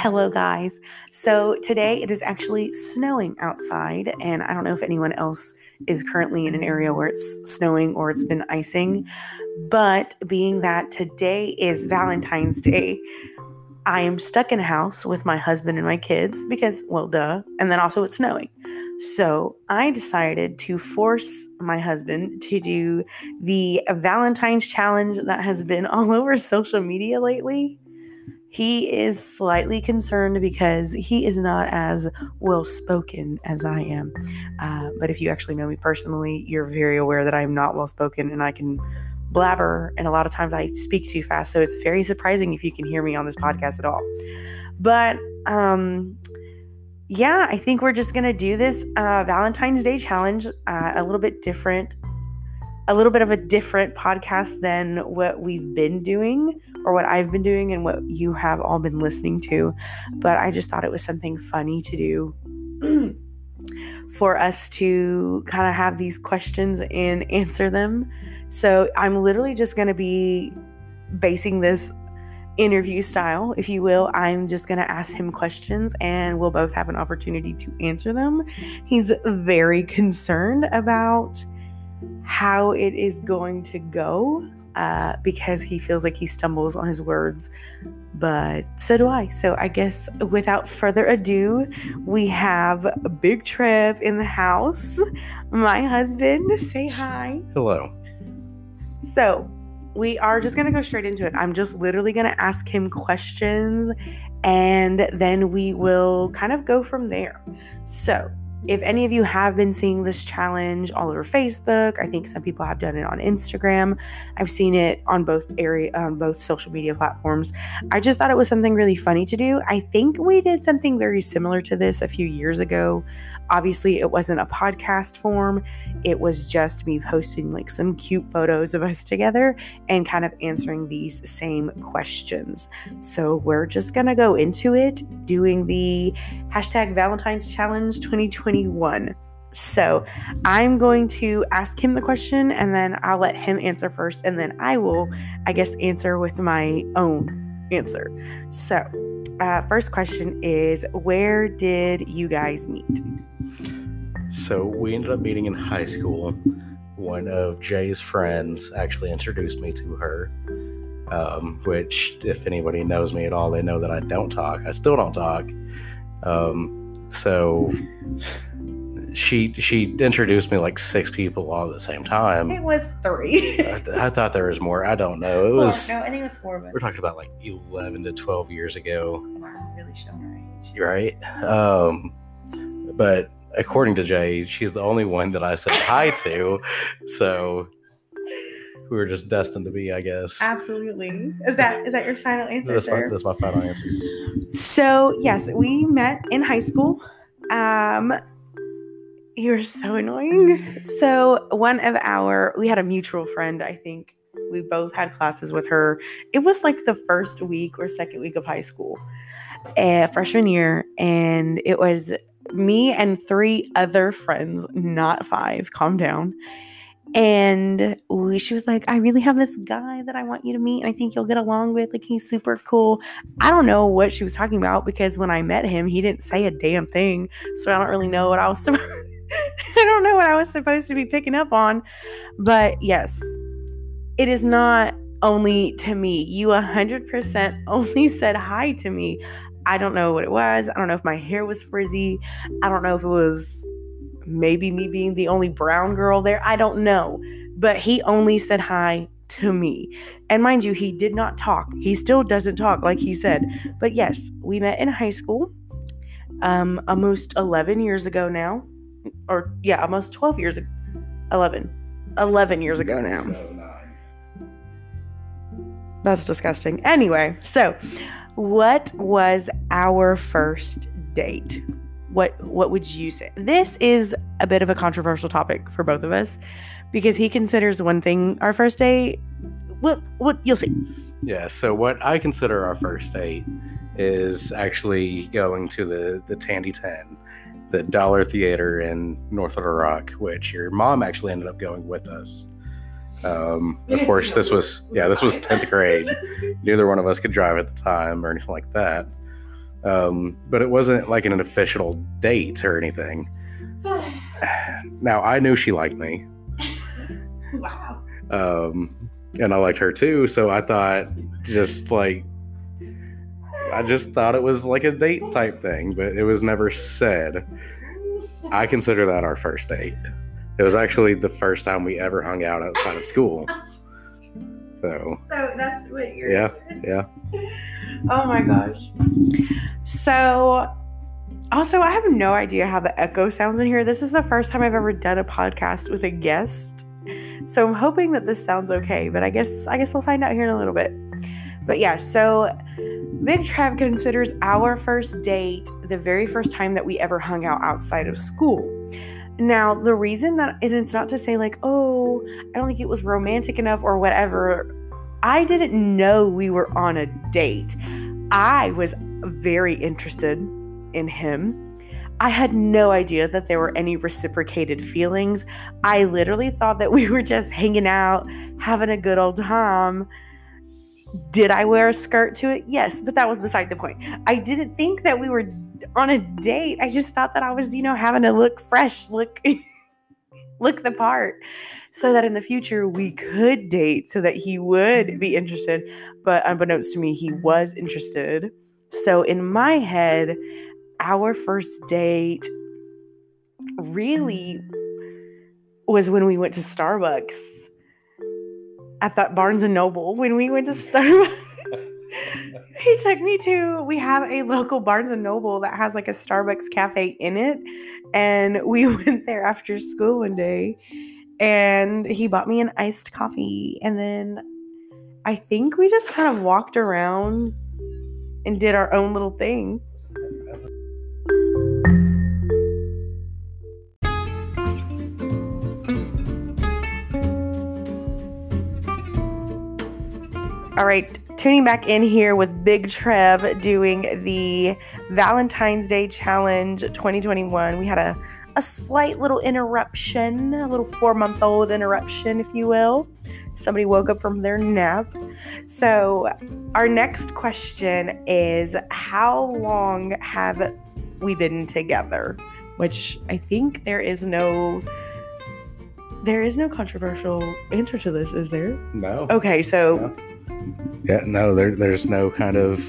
Hello, guys. So, today it is actually snowing outside, and I don't know if anyone else is currently in an area where it's snowing or it's been icing, but being that today is Valentine's Day, I am stuck in a house with my husband and my kids because, well, duh, and then also it's snowing. So, I decided to force my husband to do the Valentine's challenge that has been all over social media lately. He is slightly concerned because he is not as well spoken as I am. Uh, but if you actually know me personally, you're very aware that I'm not well spoken and I can blabber, and a lot of times I speak too fast. So it's very surprising if you can hear me on this podcast at all. But um, yeah, I think we're just gonna do this uh, Valentine's Day challenge uh, a little bit different a little bit of a different podcast than what we've been doing or what I've been doing and what you have all been listening to. But I just thought it was something funny to do for us to kind of have these questions and answer them. So I'm literally just going to be basing this interview style, if you will. I'm just going to ask him questions and we'll both have an opportunity to answer them. He's very concerned about how it is going to go uh, because he feels like he stumbles on his words. But so do I. So I guess without further ado, we have Big Trev in the house. My husband, say hi. Hello. So we are just going to go straight into it. I'm just literally going to ask him questions and then we will kind of go from there. So if any of you have been seeing this challenge all over Facebook, I think some people have done it on Instagram. I've seen it on both area on both social media platforms. I just thought it was something really funny to do. I think we did something very similar to this a few years ago. Obviously, it wasn't a podcast form. It was just me posting like some cute photos of us together and kind of answering these same questions. So, we're just going to go into it doing the hashtag Valentine's Challenge 2021. So I'm going to ask him the question and then I'll let him answer first. And then I will, I guess, answer with my own answer. So, uh, first question is Where did you guys meet? So we ended up meeting in high school. One of Jay's friends actually introduced me to her. Um, which, if anybody knows me at all, they know that I don't talk. I still don't talk. Um, so she she introduced me like six people all at the same time. It was three. I, I thought there was more. I don't know. It Four. was. No, I think it was four of us. We're talking about like eleven to twelve years ago, I'm really showing our age. right? Um, but according to Jay, she's the only one that I said hi to. So we were just destined to be, I guess. Absolutely. Is that is that your final answer? That's my, that's my final answer. So yes, we met in high school. Um, you were so annoying. So one of our we had a mutual friend. I think we both had classes with her. It was like the first week or second week of high school, uh, freshman year, and it was me and three other friends, not five. Calm down. And she was like, I really have this guy that I want you to meet. And I think you'll get along with. Like, he's super cool. I don't know what she was talking about because when I met him, he didn't say a damn thing. So I don't really know what I was. supposed. I don't know what I was supposed to be picking up on. But yes, it is not only to me. You 100% only said hi to me. I don't know what it was. I don't know if my hair was frizzy. I don't know if it was maybe me being the only brown girl there. I don't know. But he only said hi to me. And mind you, he did not talk. He still doesn't talk, like he said. But yes, we met in high school um, almost 11 years ago now. Or, yeah, almost 12 years ago. 11. 11 years ago now. That's disgusting. Anyway, so what was our first date? What what would you say? This is a bit of a controversial topic for both of us because he considers one thing our first date. What what you'll see. Yeah. So what I consider our first date is actually going to the the Tandy Ten, the Dollar Theater in North Little Rock, which your mom actually ended up going with us. Um, of course, this was yeah, this was tenth grade. Neither one of us could drive at the time or anything like that. Um, but it wasn't like an official date or anything. Now I knew she liked me. wow. um, and I liked her too. So I thought, just like, I just thought it was like a date type thing, but it was never said. I consider that our first date. It was actually the first time we ever hung out outside of school. So So that's what you're. Yeah, yeah. Oh my gosh. So, also, I have no idea how the echo sounds in here. This is the first time I've ever done a podcast with a guest. So I'm hoping that this sounds okay, but I guess I guess we'll find out here in a little bit. But yeah, so Big Trav considers our first date the very first time that we ever hung out outside of school. Now, the reason that it's not to say like, oh, I don't think it was romantic enough or whatever. I didn't know we were on a date. I was very interested in him. I had no idea that there were any reciprocated feelings. I literally thought that we were just hanging out, having a good old time. Did I wear a skirt to it? Yes, but that was beside the point. I didn't think that we were on a date. I just thought that I was, you know, having to look fresh, look look the part so that in the future we could date so that he would be interested, but unbeknownst to me he was interested. So in my head, our first date really was when we went to Starbucks at that Barnes and Noble. When we went to Starbucks, he took me to. We have a local Barnes and Noble that has like a Starbucks cafe in it, and we went there after school one day, and he bought me an iced coffee, and then I think we just kind of walked around and did our own little thing. All right, tuning back in here with Big Trev doing the Valentine's Day Challenge 2021. We had a, a slight little interruption, a little four month old interruption, if you will. Somebody woke up from their nap. So, our next question is How long have we been together? Which I think there is no. There is no controversial answer to this, is there? no. Okay, so No. Yeah, no, there, there's no kind of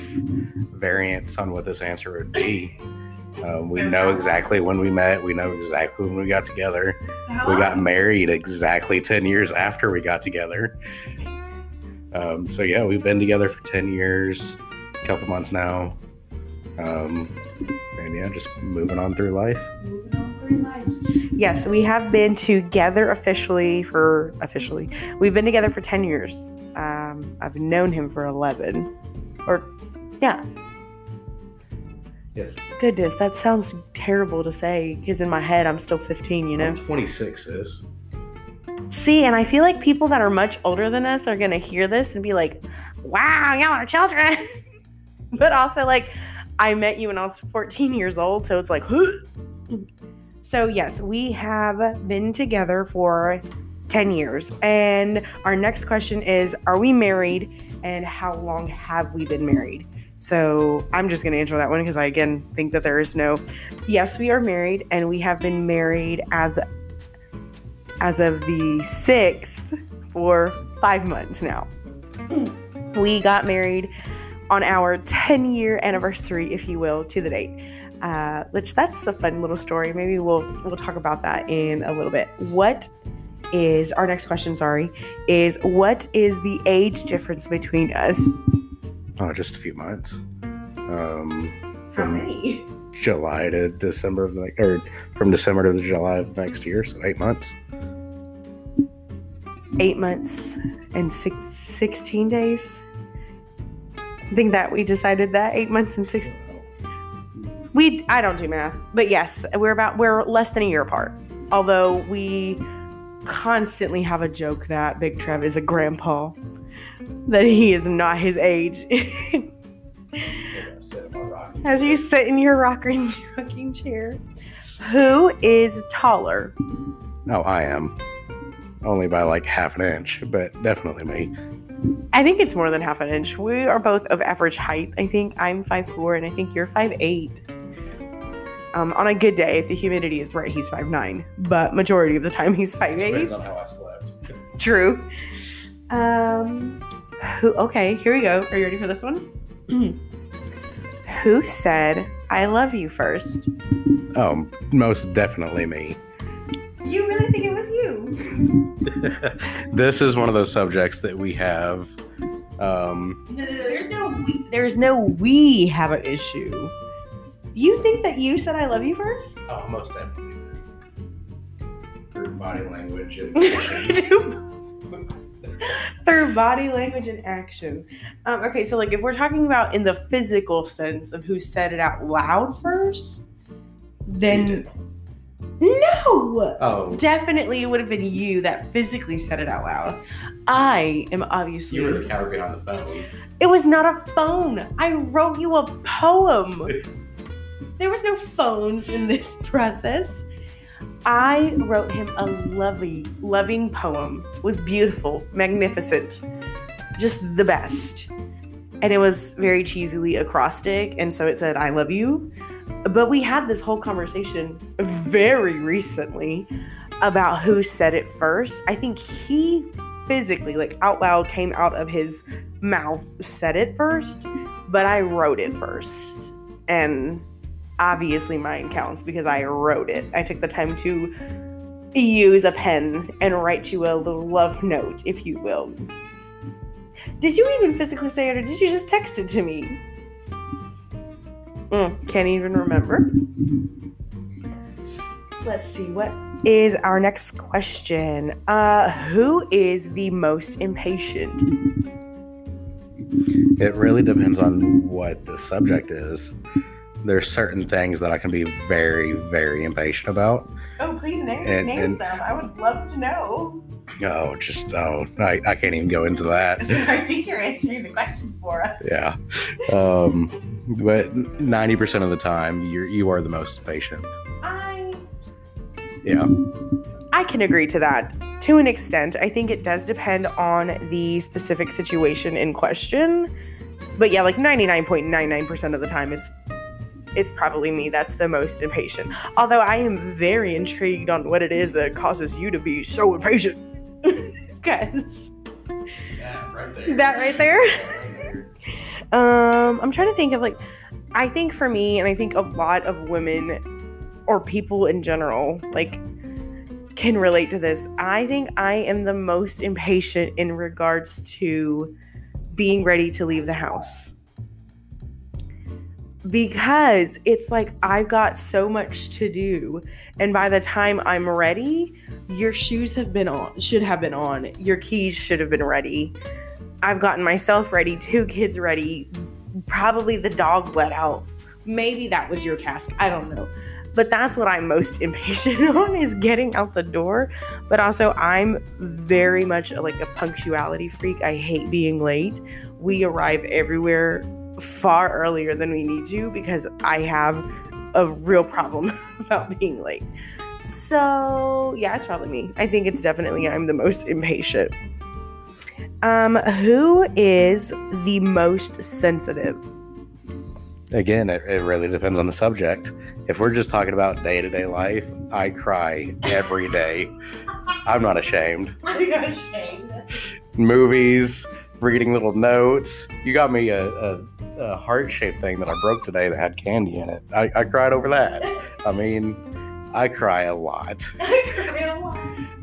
variance on what this answer would be. Um, we know exactly when we met. We know exactly when we got together. We got married exactly 10 years after we got together. Um, so, yeah, we've been together for 10 years, a couple months now. Um, and yeah, just moving on through life. moving on through life. Yes, we have been together officially for officially. We've been together for 10 years. Um, I've known him for 11. Or, yeah, Yes. goodness, that sounds terrible to say because in my head I'm still 15, you know? 26 is. See, and I feel like people that are much older than us are going to hear this and be like, wow, y'all are children. but also, like, I met you when I was 14 years old. So it's like, so yes, we have been together for 10 years. And our next question is Are we married? And how long have we been married? So I'm just going to answer that one because I again think that there is no. Yes, we are married, and we have been married as as of the 6th for five months now. We got married on our 10 year anniversary, if you will, to the date. Uh, which that's a fun little story. Maybe we'll we'll talk about that in a little bit. What is our next question? Sorry, is what is the age difference between us? Oh, just a few months. Um, from many? July to December of the or from December to the July of next year, so eight months. Eight months and six, 16 days. I think that we decided that eight months and six. We I don't do math, but yes, we're about we're less than a year apart. Although we constantly have a joke that Big Trev is a grandpa, that he is not his age. As you sit in your rocking rocking chair, who is taller? No, I am. only by like half an inch, but definitely me. I think it's more than half an inch. We are both of average height. I think I'm 5'4 and I think you're 5'8. Um, on a good day, if the humidity is right, he's 5'9. But majority of the time, he's 5'8. on how I slept. True. Um, who, okay, here we go. Are you ready for this one? who said, I love you first? Oh, most definitely me. You really think it was you? this is one of those subjects that we have. Um, No, there's no we. There's no we have an issue. You think that you said I love you first? oh, most definitely. Through body language and Through body language and action. Um, okay, so like if we're talking about in the physical sense of who said it out loud first, then no. Oh, Definitely, it would have been you that physically said it out loud. I am obviously. you were the coward behind the phone. It was not a phone. I wrote you a poem. There was no phones in this process. I wrote him a lovely, loving poem. It was beautiful, magnificent, just the best. And it was very cheesily acrostic, and so it said, I love you. But we had this whole conversation very recently about who said it first. I think he physically, like out loud, came out of his mouth, said it first, but I wrote it first. And obviously mine counts because I wrote it. I took the time to use a pen and write you a little love note, if you will. Did you even physically say it or did you just text it to me? Mm, can't even remember. Let's see what is our next question. Uh who is the most impatient? It really depends on what the subject is. There's certain things that I can be very, very impatient about. Oh, please name, And- name and- some. I would love to know. Oh, just oh, I, I can't even go into that. So I think you're answering the question for us. Yeah, um, but ninety percent of the time, you're you are the most patient. I Yeah, I can agree to that to an extent. I think it does depend on the specific situation in question. But yeah, like 99.99% of the time it's it's probably me that's the most impatient. Although I am very intrigued on what it is that causes you to be so impatient. Cuz that right there. that right there. Um, I'm trying to think of like, I think for me, and I think a lot of women or people in general, like, can relate to this. I think I am the most impatient in regards to being ready to leave the house. Because it's like I've got so much to do, and by the time I'm ready, your shoes have been on, should have been on, your keys should have been ready. I've gotten myself ready, two kids ready, probably the dog let out. Maybe that was your task. I don't know. But that's what I'm most impatient on is getting out the door. But also I'm very much like a punctuality freak. I hate being late. We arrive everywhere far earlier than we need to because I have a real problem about being late. So, yeah, it's probably me. I think it's definitely I'm the most impatient. Um, who is the most sensitive? Again, it, it really depends on the subject. If we're just talking about day to day life, I cry every day. I'm not ashamed. I'm not ashamed. Movies, reading little notes. You got me a, a, a heart shaped thing that I broke today that had candy in it. I, I cried over that. I mean, I cry a lot.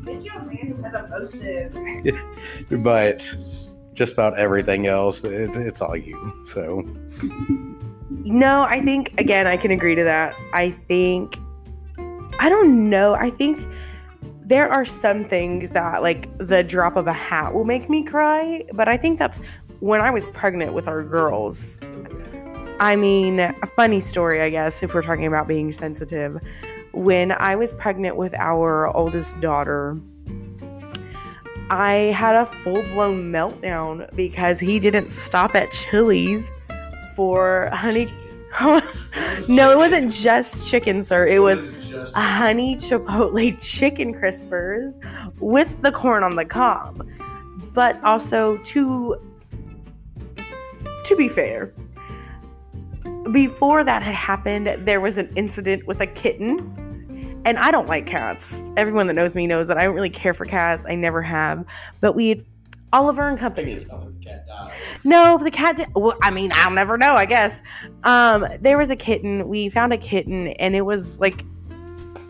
Bitch, you're a man who has emotions. but just about everything else, it, it's all you. So, No, I think again I can agree to that. I think I don't know. I think there are some things that like the drop of a hat will make me cry, but I think that's when I was pregnant with our girls. I mean, a funny story, I guess, if we're talking about being sensitive. When I was pregnant with our oldest daughter, I had a full blown meltdown because he didn't stop at Chili's for honey. no, it wasn't just chicken, sir. It was honey chipotle chicken crispers with the corn on the cob. But also to be fair, before that had happened, there was an incident with a kitten. And I don't like cats. Everyone that knows me knows that I don't really care for cats. I never have. But we had Oliver and Company. No, if the cat did, well, I mean, I'll never know, I guess. Um, there was a kitten. We found a kitten, and it was like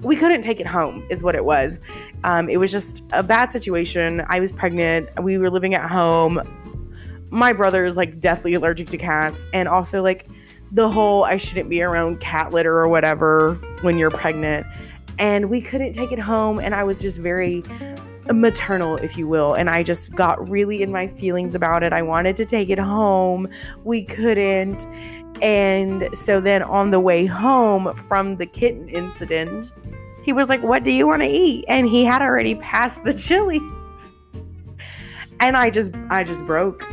we couldn't take it home, is what it was. Um, it was just a bad situation. I was pregnant. We were living at home. My brother is like deathly allergic to cats, and also like the whole I shouldn't be around cat litter or whatever when you're pregnant. And we couldn't take it home, and I was just very maternal, if you will. And I just got really in my feelings about it. I wanted to take it home. We couldn't. And so then on the way home from the kitten incident, he was like, What do you want to eat? And he had already passed the Chili's. And I just I just broke.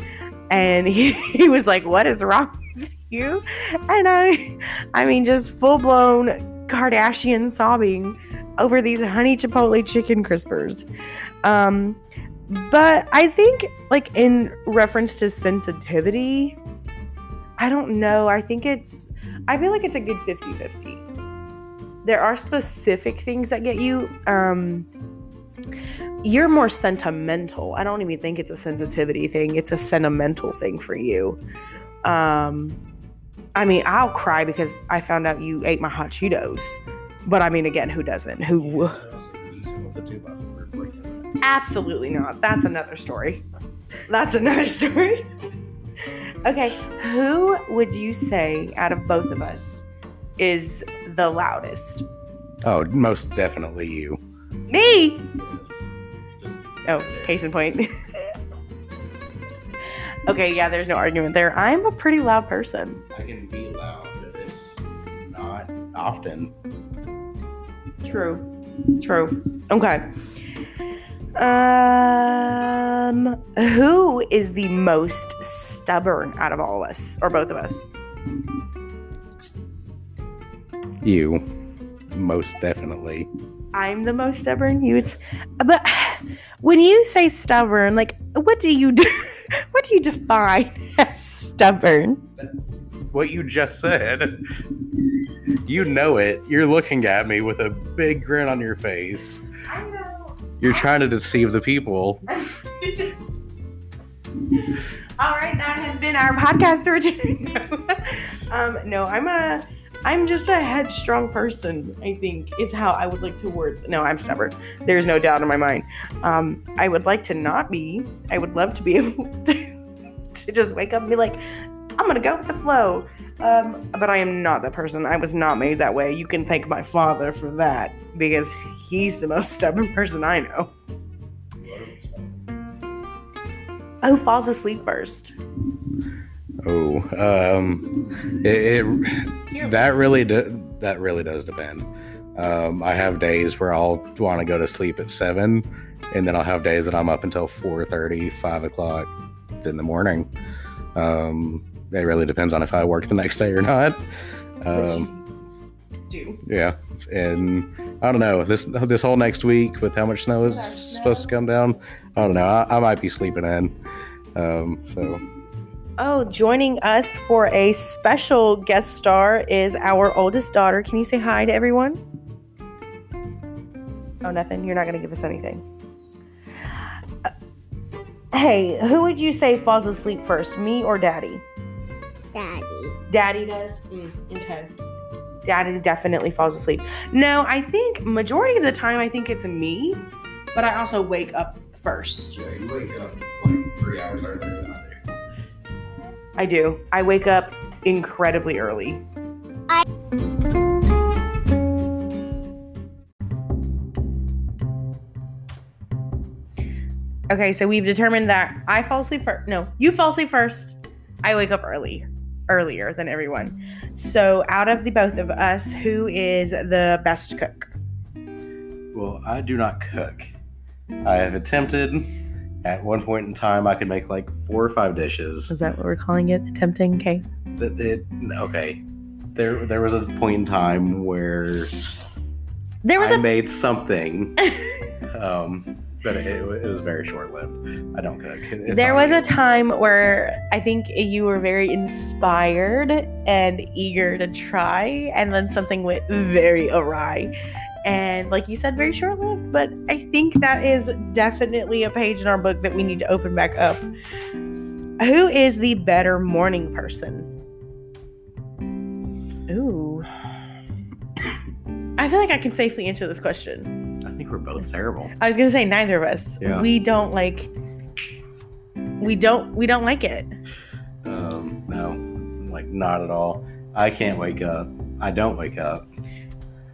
And he, he was like, What is wrong with you? And I I mean just full blown Kardashian sobbing over these honey chipotle chicken crispers. Um, but I think, like, in reference to sensitivity, I don't know. I think it's, I feel like it's a good 50 50. There are specific things that get you. Um, you're more sentimental. I don't even think it's a sensitivity thing, it's a sentimental thing for you. Um, I mean, I'll cry because I found out you ate my hot Cheetos. But I mean, again, who doesn't? Who? Absolutely not. That's another story. That's another story. okay, who would you say out of both of us is the loudest? Oh, most definitely you. Me? Oh, case in point. okay, yeah, there's no argument there. I'm a pretty loud person. I can be loud, but it's not often. True. True. Okay. Um, who is the most stubborn out of all of us, or both of us? You, most definitely. I'm the most stubborn. You would, but when you say stubborn, like, what do you do? What do you define as stubborn? What you just said. You know it. You're looking at me with a big grin on your face. I know. You're trying to deceive the people. just... All right, that has been our podcast um, no, I'm a, I'm just a headstrong person. I think is how I would like to word. No, I'm stubborn. There's no doubt in my mind. Um, I would like to not be. I would love to be able to, to just wake up and be like, I'm gonna go with the flow. Um, but I am not that person. I was not made that way. You can thank my father for that because he's the most stubborn person I know. Who falls asleep first? Oh, um, it, it that really do, that really does depend. Um, I have days where I'll want to go to sleep at seven, and then I'll have days that I'm up until 4:30, 5 o'clock in the morning. Um, it really depends on if I work the next day or not. Um, do. yeah, and I don't know this this whole next week with how much snow is snow. supposed to come down. I don't know. I, I might be sleeping in. Um, so Oh, joining us for a special guest star is our oldest daughter. Can you say hi to everyone? Oh, nothing. You're not going to give us anything. Uh, Hey, who would you say falls asleep first, me or daddy? Daddy. Daddy does. Mm, okay. Daddy definitely falls asleep. No, I think majority of the time I think it's me, but I also wake up first. yeah, you wake up like three hours earlier than I do. I wake up incredibly early. Okay, so we've determined that I fall asleep first. No, you fall asleep first. I wake up early, earlier than everyone. So, out of the both of us, who is the best cook? Well, I do not cook. I have attempted. At one point in time, I could make like four or five dishes. Is that what we're calling it? Attempting? Okay. That it okay. There, there was a point in time where There was I a made something, um, but it, it was very short lived. I don't cook. It's there was you. a time where I think you were very inspired and eager to try, and then something went very awry. And like you said, very short lived, but I think that is definitely a page in our book that we need to open back up. Who is the better morning person? Ooh. I feel like I can safely answer this question. I think we're both terrible. I was gonna say neither of us. Yeah. We don't like. We don't. We don't like it. Um, no, like not at all. I can't wake up. I don't wake up.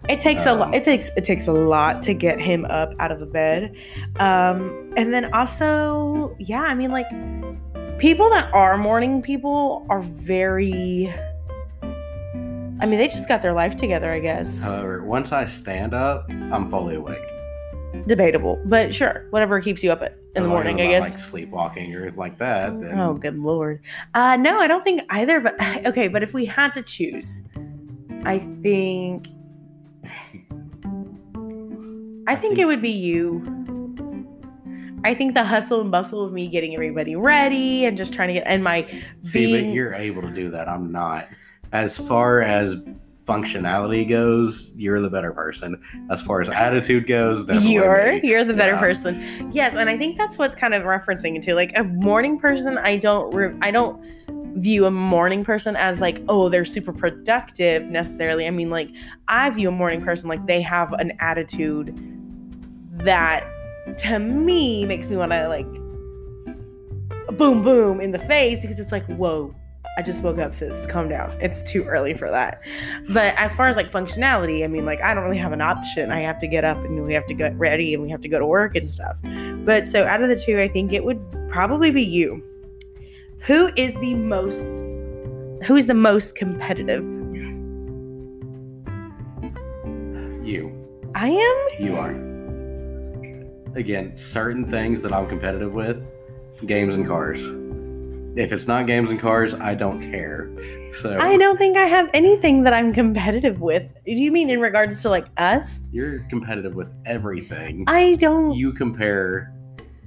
It takes a lot. Um, It takes it takes a lot to get him up out of the bed, um, and then also, yeah. I mean, like people that are morning people are very. I mean, they just got their life together, I guess. However, once I stand up, I'm fully awake. Debatable, but sure, whatever keeps you up at, in the morning, I guess. like sleepwalking or anything like that. Then Oh, good lord. Uh, no, I don't think either. But okay, but if we had to choose, I think, I think it would be you. I think the hustle and bustle of me getting everybody ready and just trying to get and my see, being but you're able to do that. I'm not. As far as functionality goes, you're the better person. As far as attitude goes, you're me. you're the better Yeah. person. Yes, and I think that's what's kind of referencing into like a morning person. I don't re- I don't view a morning person as like oh they're super productive necessarily. I mean like I view a morning person like they have an attitude that to me makes me want to like boom boom in the face because it's like whoa I just woke up, sis. Calm down. It's too early for that. But as far as like functionality, I mean, like I don't really have an option. I have to get up and we have to get ready and we have to go to work and stuff. But so out of the two, I think it would probably be you. Who is the most who is the most competitive? You. I am? You are. Again, certain things that I'm competitive with, games and cars. If it's not games and cars, I don't care. So I don't think I have anything that I'm competitive with. Do you mean in regards to like us? you're competitive with everything. I don't you compare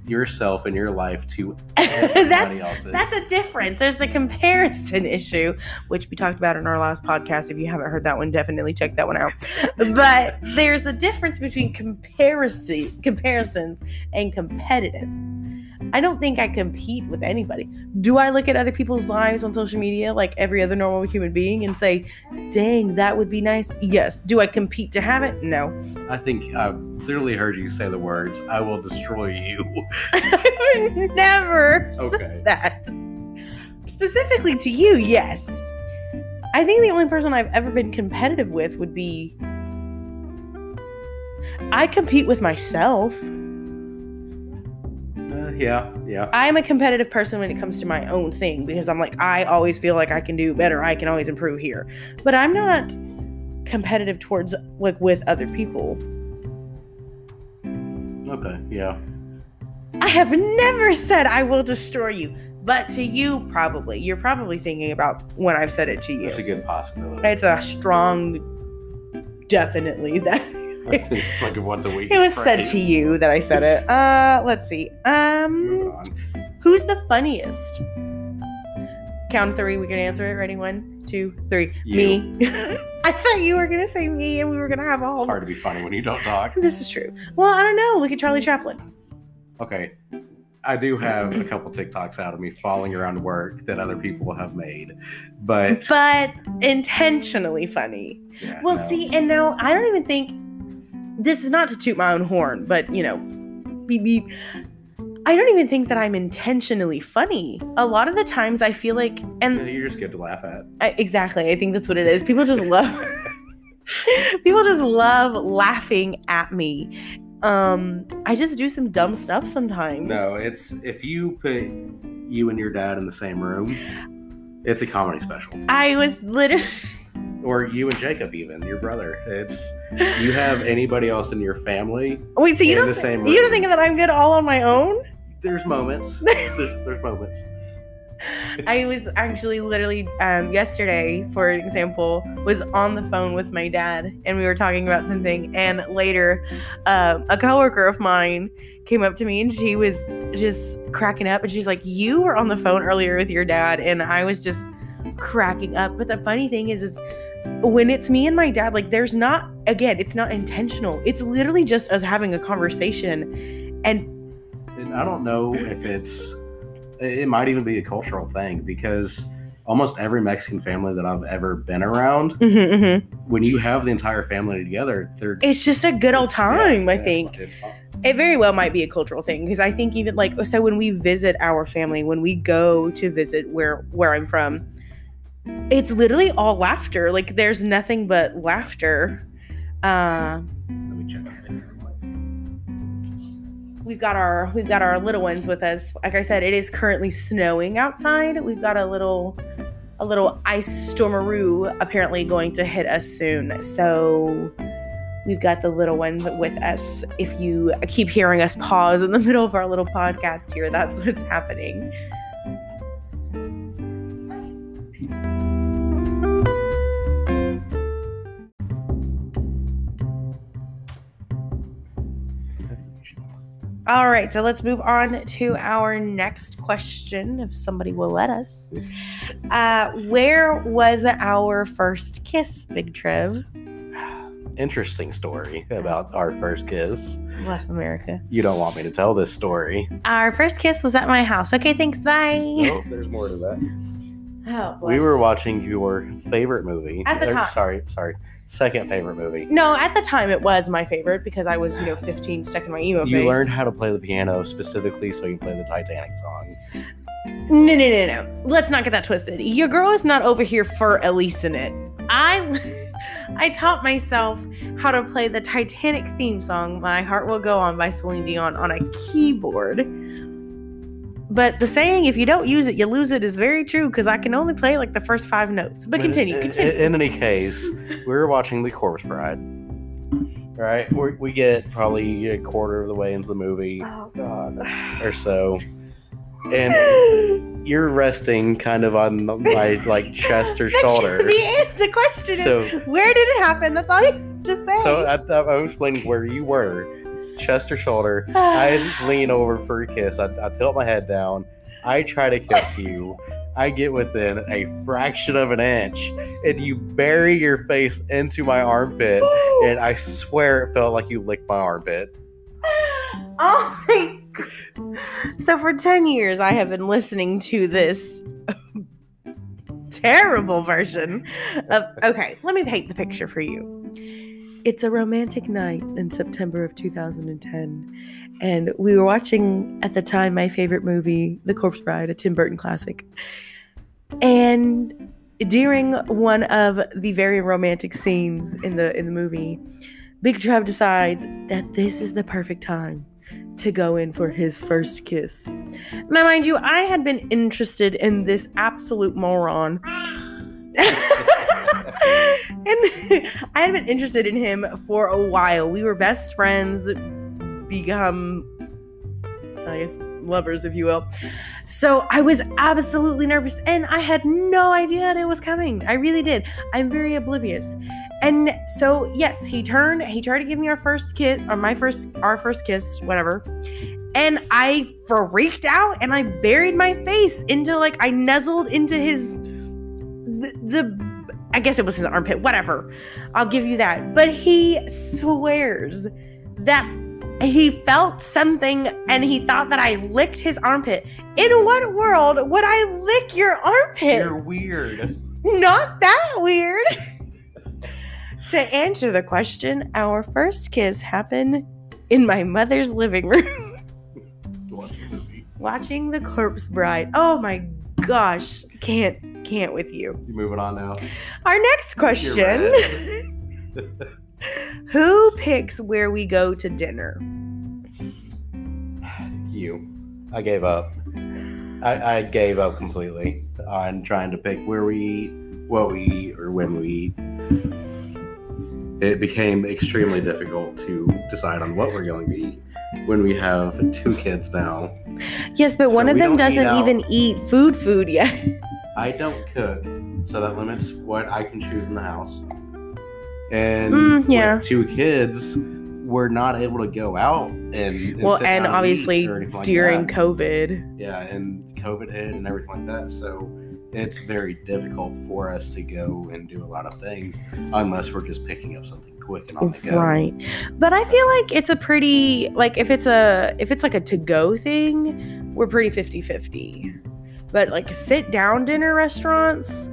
yourself and your life to everybody that's else's. That's a difference. There's the comparison issue, which we talked about in our last podcast. If you haven't heard that one, definitely check that one out. But there's a difference between comparison comparisons and competitive. I don't think I compete with anybody. Do I look at other people's lives on social media like every other normal human being and say, dang, that would be nice? Yes. Do I compete to have it? No. I think I've literally heard you say the words, I will destroy you. I've never said Okay. that. Specifically to you, yes. I think the only person I've ever been competitive with would be. I compete with myself. Yeah, yeah. I'm a competitive person when it comes to my own thing because I'm like, I always feel like I can do better. I can always improve here. But I'm not competitive towards, like, with other people. Okay, yeah. I have never said I will destroy you. But to you, probably. You're probably thinking about when I've said it to you. That's a good possibility. It's a strong, definitely that it's like once a week. it was said to you that I said it. Uh, let's see. Um, who's the funniest? Count three. We can answer it. Ready? One, two, three. You. Me. I thought you were gonna say me, and we were gonna have a It's hard to be funny when you don't talk. This is true. Well, I don't know. Look at Charlie Chaplin. Okay. I do have a couple TikToks out of me falling around work that other people have made. But But intentionally funny. yeah, Well, no. see, and now I don't even think this is not to toot my own horn, but you know, beep beep. I don't even think that I'm intentionally funny. A lot of the times I feel like, and you're just good to laugh at. I, exactly, I think that's what it is. People just love, people just love laughing at me. Um, I just do some dumb stuff sometimes. No, it's if you put you and your dad in the same room, it's a comedy special. I was literally. Or you and Jacob, even your brother. It's you have anybody else in your family. Wait, so you don't the same you don't think that I'm good all on my own? There's moments. there's, there's moments. I was actually literally um, yesterday, for an example, was on the phone with my dad, and we were talking about something. And later, um, a coworker of mine came up to me, and she was just cracking up, and she's like, "You were on the phone earlier with your dad," and I was just cracking up. But the funny thing is, is when it's me and my dad, like, there's not again, it's not intentional. It's literally just us having a conversation, and And I don't know if it's, it might even be a cultural thing because almost every Mexican family that I've ever been around, mm-hmm, mm-hmm. when you have the entire family together, they're it's just a good old it's- yeah, time. I think. it very well might be a cultural thing because I think even like so when we visit our family, when we go to visit where where I'm from, it's literally all laughter. Like there's nothing but laughter. Uh, Let me check we've got our we've got our little ones with us. Like I said, it is currently snowing outside. We've got a little a little ice stormaroo apparently going to hit us soon. So we've got the little ones with us. If you keep hearing us pause in the middle of our little podcast here, that's what's happening. All right, so let's move on to our next question, if somebody will let us. Uh, where was our first kiss, Big Trev? Interesting story about our first kiss. Bless America. You don't want me to tell this story. Our first kiss was at my house. Okay, thanks. Bye. Nope, there's more to that. Oh, We were watching your favorite movie. At the time. Sorry, sorry. Second favorite movie. No, at the time it was my favorite because I was, you know, 15, stuck in my emo You phase. learned how to play the piano specifically so you can play the Titanic song. No, no, no, no. Let's not get that twisted. Your girl is not over here for Elise in it. I I taught myself how to play the Titanic theme song, My Heart Will Go On by Celine Dion, on a keyboard. But the saying, if you don't use it, you lose it, is very true because I can only play like the first five notes. But continue, in, continue. In, any case, we were watching The Corpse Bride. Right? we we get probably a quarter of the way into the movie oh, God. or so. And you're resting kind of on my like chest or shoulder. The, the question So- is, where did it happen? That's all you just say. So I, I'm explaining where you were, chest or shoulder. I lean over for a kiss. I, I tilt my head down. I try to kiss you. I get within a fraction of an inch, and you bury your face into my armpit. And I swear it felt like you licked my armpit. Oh my god. So for 10 years I have been listening to this terrible version of Okay, let me paint the picture for you. It's a romantic night in September of 2010 and we were watching at the time my favorite movie, The Corpse Bride, a Tim Burton classic. And during one of the very romantic scenes in the in the movie, Big Trev decides that this is the perfect time to go in for his first kiss. Now, mind you, I had been interested in this absolute moron. and I had been interested in him for a while. We were best friends, become, I guess, lovers, if you will. So I was absolutely nervous and I had no idea it was coming. I really did. I'm very oblivious. And so, yes, he turned, he tried to give me our first kiss, or my first, our first kiss, whatever. And I freaked out and I buried my face into like, I nuzzled into his, the, the I guess it was his armpit, whatever. I'll give you that. But he swears that he felt something and he thought that I licked his armpit. In what world would I lick your armpit? You're weird. Not that weird. to answer the question, our first kiss happened in my mother's living room watching The Corpse Bride. Oh my gosh, can't can't with you. You moving on now? Our next question. Who picks where we go to dinner? You. I gave up. I, I gave up completely on trying to pick where we eat, what we eat, or when we eat. it became extremely difficult to decide on what we're going to eat when we have two kids now. Yes, but So one of them doesn't even eat food food yet. I don't cook, so that limits what I can choose in the house. And Mm, yeah. with two kids, we're not able to go out and, and well, and obviously or like during that. COVID. yeah, and COVID hit and everything like that. So it's very difficult for us to go and do a lot of things unless we're just picking up something quick and on the go. Right. But I feel like it's a pretty like if it's a if it's like a to go thing, we're pretty 50-50. But like sit down dinner restaurants,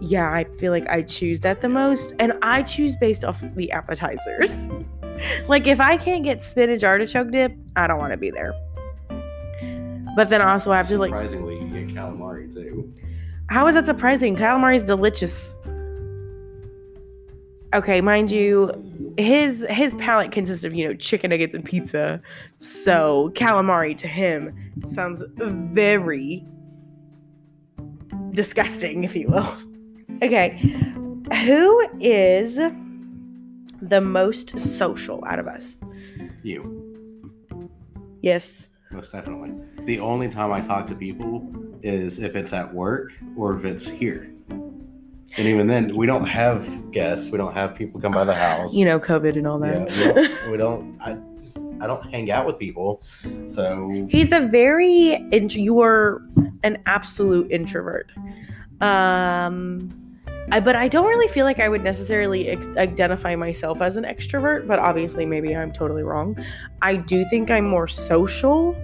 yeah, I feel like I choose that the most and I choose based off the appetizers. like if I can't get spinach artichoke dip, I don't want to be there. But then also I have to like Surprisingly, you get calamari too. how is that surprising? Calamari is delicious. Okay, mind you, his his palate consists of you know chicken nuggets and pizza, so calamari to him sounds very disgusting, if you will. Okay, who is the most social out of us? You. Yes. Most definitely. The only time I talk to people is if it's at work or if it's here. And even then, we don't have guests. We don't have people come by the house. You know, COVID and all yeah, that. we don't. We don't I, I don't hang out with people, so He's a very int- you are an absolute introvert. Um I, but I don't really feel like I would necessarily ex- identify myself as an extrovert, but obviously maybe I'm totally wrong. I do think I'm more social.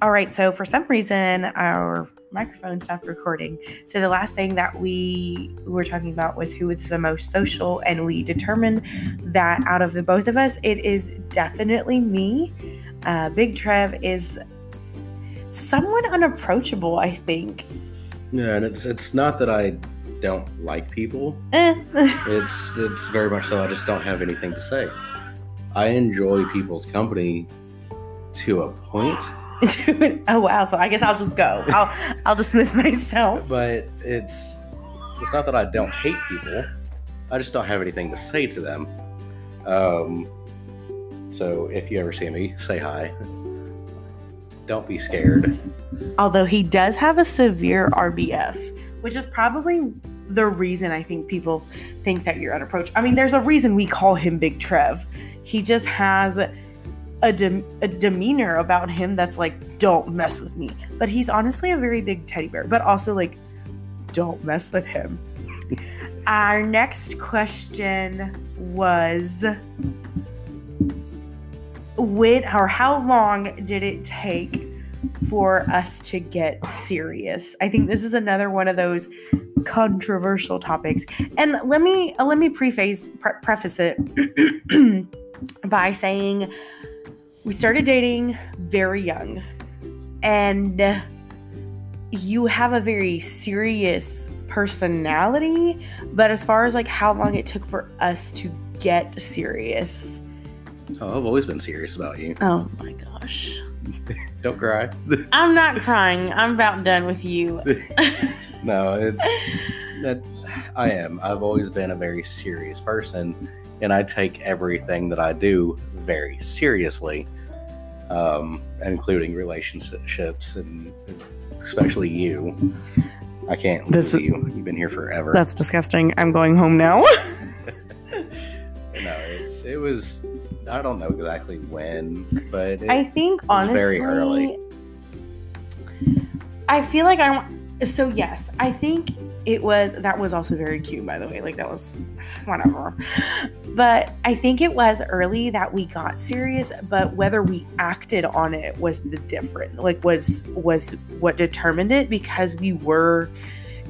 All right, so for some reason our microphone stopped recording. So the last thing that we were talking about was who was the most social, and we determined that out of the both of us, it is definitely me. Uh, Big Trev is somewhat unapproachable, I think. yeah. And it's it's not that I don't like people. Eh. It's it's very much so. I just don't have anything to say. I enjoy people's company to a point, oh wow! So I guess I'll just go. I'll I'll dismiss myself. but it's it's not that I don't hate people. I just don't have anything to say to them. Um, so if you ever see me, say hi. Don't be scared. Although he does have a severe RBF, which is probably the reason I think people think that you're unapproachable. I mean, there's a reason we call him Big Trev. He just has a, dem- a demeanor about him that's like, don't mess with me. But he's honestly a very big teddy bear, but also like, don't mess with him. Our next question was when or how long did it take for us to get serious? I think this is another one of those controversial topics. And let me let me preface pre- preface it by saying we started dating very young and you have a very serious personality, but as far as like how long it took for us to get serious. Oh, I've always been serious about you. Oh my gosh. Don't cry. I'm not crying. I'm about done with you. no, it's that I am. I've always been a very serious person, and I take everything that I do very seriously, um, including relationships and especially you. I can't This- lose you. You've been here forever. That's disgusting. I'm going home now. no, it's it was. I don't know exactly when, but it, I think was honestly, very early. I feel like I want. So yes, I think it was. That was also very cute, by the way. Like that was whatever. But I think it was early that we got serious. But whether we acted on it was the different. Like was was what determined it because we were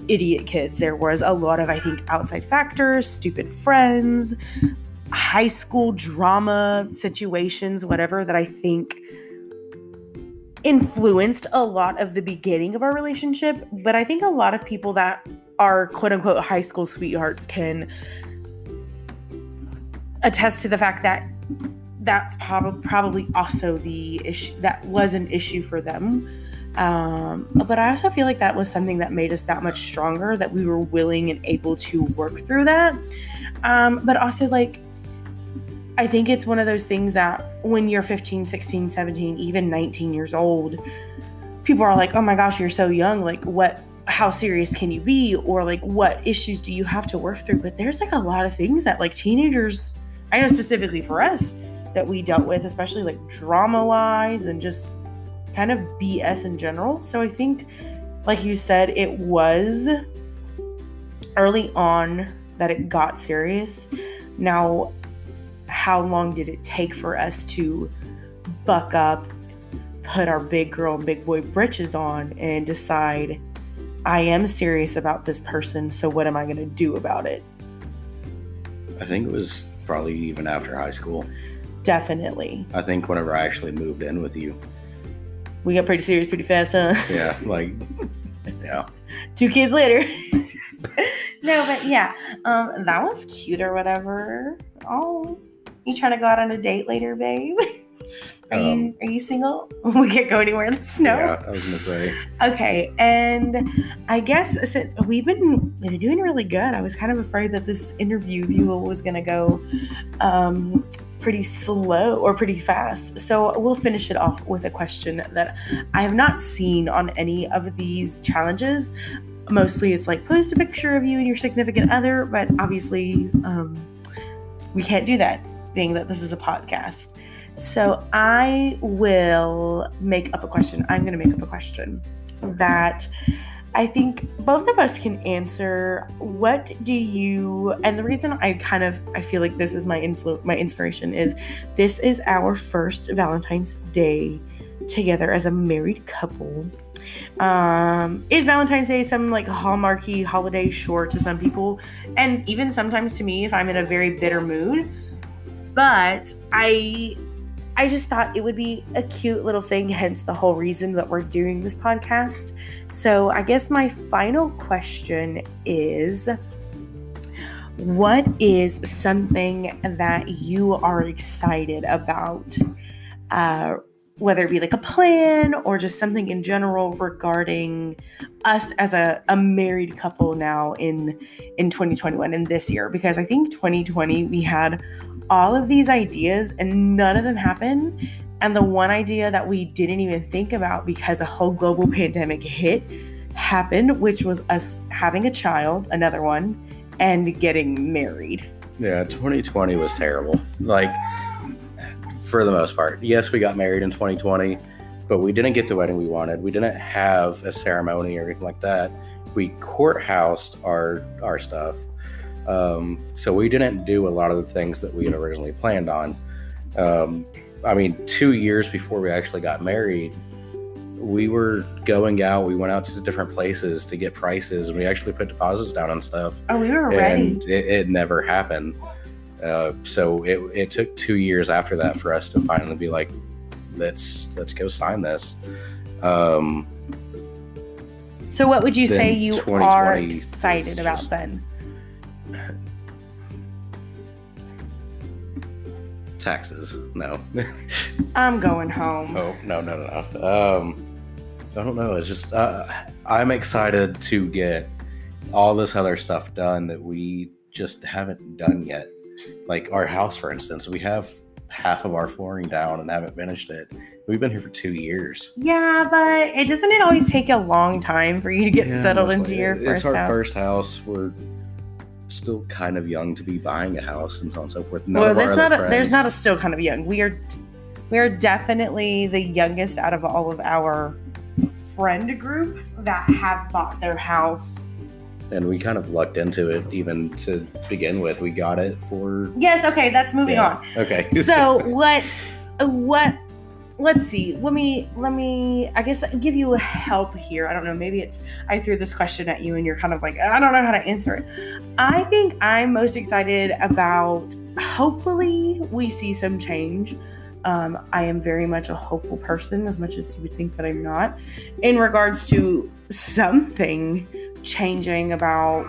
idiot kids. There was a lot of I think outside factors, stupid friends, high school drama situations, whatever that I think influenced a lot of the beginning of our relationship. But I think a lot of people that are quote unquote high school sweethearts can attest to the fact that that's prob- probably also the issue that was an issue for them. Um, but I also feel like that was something that made us that much stronger that we were willing and able to work through that. Um, but also, like, I think it's one of those things that when you're 15, 16, 17, even 19 years old, people are like, oh my gosh, you're so young. Like, what, how serious can you be? Or like, what issues do you have to work through? But there's like a lot of things that like teenagers, I know specifically for us, that we dealt with, especially like drama wise and just kind of BS in general. So I think, like you said, it was early on that it got serious. Now, how long did it take for us to buck up, put our big girl and big boy britches on, and decide, I am serious about this person, so what am I going to do about it? I think it was probably even after high school. Definitely. I think whenever I actually moved in with you. We got pretty serious pretty fast, huh? Yeah, like, yeah. Two kids later. no, but yeah, um, that was cute or whatever. Oh, you trying to go out on a date later, babe? Are Um, you are you single? we can't go anywhere in the snow. Yeah, I was gonna say. Okay, and I guess since we've been, we've been doing really good, I was kind of afraid that this interview view was gonna go um, pretty slow or pretty fast. So we'll finish it off with a question that I have not seen on any of these challenges. Mostly, it's like post a picture of you and your significant other, but obviously, um, we can't do that, being that this is a podcast. So I will make up a question. I'm going to make up a question that I think both of us can answer. What do you? And the reason I kind of I feel like this is my influ my inspiration is this is our first Valentine's Day together as a married couple. Um, is Valentine's Day some like hallmarky holiday? Sure, to some people, and even sometimes to me if I'm in a very bitter mood. But I I just thought it would be a cute little thing, hence the whole reason that we're doing this podcast. So, I guess my final question is What is something that you are excited about? Uh, whether it be like a plan or just something in general regarding us as a, a married couple now in in 2021 and this year because i think 2020 we had all of these ideas and none of them happened. And the one idea that we didn't even think about because a whole global pandemic hit happened, which was us having a child, another one, and getting married. Yeah, 2020 was terrible. Like, for the most part. Yes, we got married in 2020, but we didn't get the wedding we wanted. We didn't have a ceremony or anything like that. We courthoused our our stuff. Um, so we didn't do a lot of the things that we had originally planned on. Um, I mean, two years before we actually got married, we were going out. We went out to different places to get prices, and we actually put deposits down on stuff. Oh, we were ready. And it, it never happened. Uh, so it, it took two years after that for us to finally be like, let's let's go sign this. Um, So, what would you say you are excited about then? Taxes, no. I'm going home. Oh no no no no. Um, I don't know. It's just uh, I'm excited to get all this other stuff done that we just haven't done yet. Like our house, for instance, we have half of our flooring down and haven't finished it. We've been here for two years. Yeah, but it doesn't it always take a long time for you to get Yeah, settled into your It's first our house? first house. We're still kind of young to be buying a house and so on and so forth. None well, there's not a, there's not a still kind of young. We are we are definitely the youngest out of all of our friend group that have bought their house. and we kind of lucked into it even to begin with. We got it for Yes, okay, that's moving Yeah. on. okay. So what what let's see. Let me let me I guess give you a help here. I don't know, maybe it's I threw this question at you and you're kind of like, I don't know how to answer it. I think I'm most excited about hopefully we see some change. Um, I am very much a hopeful person, as much as you would think that I'm not, in regards to something changing about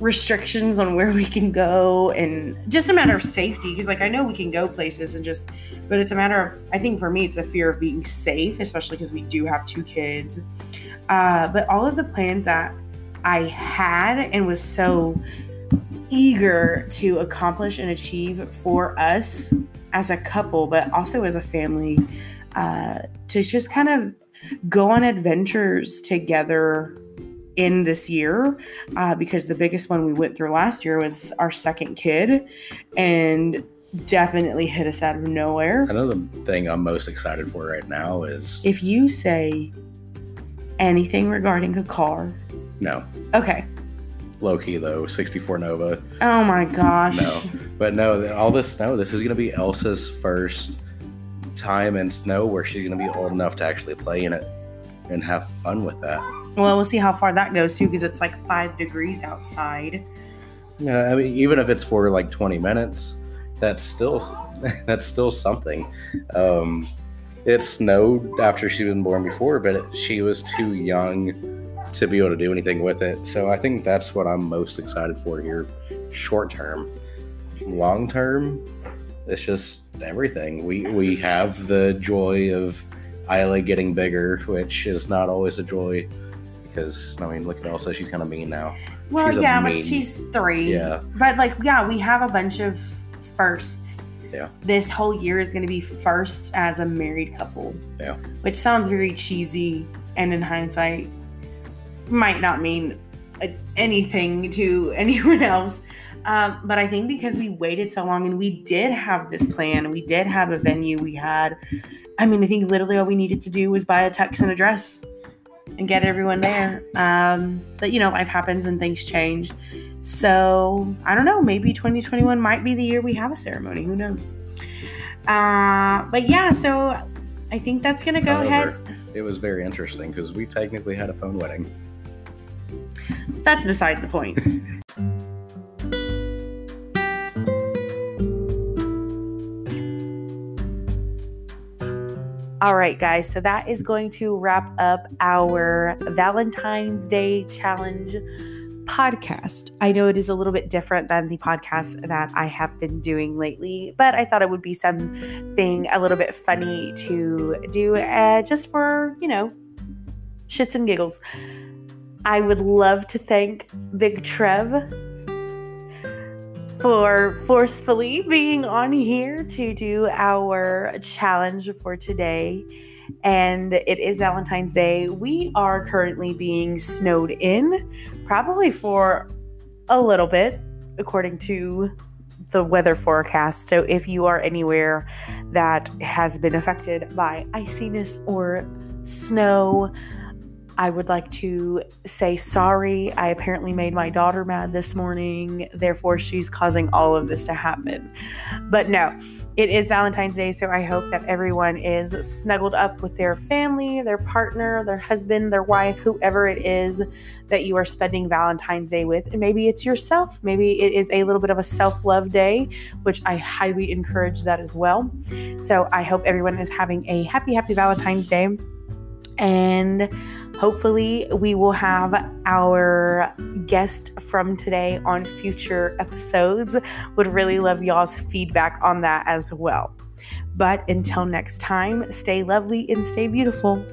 restrictions on where we can go and just a matter of safety because like i know we can go places and just but it's a matter of i think for me it's a fear of being safe especially because we do have two kids. Uh, but all of the plans that i had and was so eager to accomplish and achieve for us as a couple but also as a family uh, to just kind of go on adventures together in this year uh, because the biggest one we went through last year was our second kid and definitely hit us out of nowhere. Another thing I'm most excited for right now is If you say anything regarding a car, no. okay. Low key though, 64 Nova. Oh my gosh. No. But no, all this snow, this is going to be Elsa's first time in snow where she's going to be old enough to actually play in it and have fun with that. Well, we'll see how far that goes too because it's like five degrees outside. Yeah, I mean, even if it's for like 20 minutes, that's still that's still something. Um, it snowed after she was born before, but she was too young to be able to do anything with it. So I think that's what I'm most excited for here, short term. Long term, it's just everything. We we have the joy of Isla getting bigger, which is not always a joy because I mean, look at Elsa; she's kind of mean now. Well, She's yeah, but she's three. Yeah. But like, yeah, we have a bunch of firsts. Yeah. This whole year is going to be first as a married couple. Yeah. Which sounds very cheesy, and in hindsight, might not mean anything to anyone else. Um, but I think because we waited so long and we did have this plan, we did have a venue, we had, I mean, I think literally all we needed to do was buy a tux and a dress and get everyone there. Um, but you know, life happens and things change. So I don't know. Maybe 2021 might be the year we have a ceremony. Who knows? Uh, but yeah, so I think that's gonna go ahead. It was very interesting because we technically had a phone wedding. That's beside the point. All right, guys. So that is going to wrap up our Valentine's Day challenge podcast. I know it is a little bit different than the podcast that I have been doing lately, but I thought it would be something a little bit funny to do uh, just for, you know, shits and giggles. I would love to thank Big Trev for forcefully being on here to do our challenge for today. And it is Valentine's Day. We are currently being snowed in, probably for a little bit, according to the weather forecast. So if you are anywhere that has been affected by iciness or snow, I would like to say sorry. I apparently made my daughter mad this morning, therefore, she's causing all of this to happen. But no, it is Valentine's Day, so I hope that everyone is snuggled up with their family, their partner, their husband, their wife, whoever it is that you are spending Valentine's Day with. And maybe it's yourself, maybe it is a little bit of a self love day, which I highly encourage that as well. So I hope everyone is having a happy, happy Valentine's Day. And hopefully, we will have our guest from today on future episodes. Would really love y'all's feedback on that as well. But until next time, stay lovely and stay beautiful.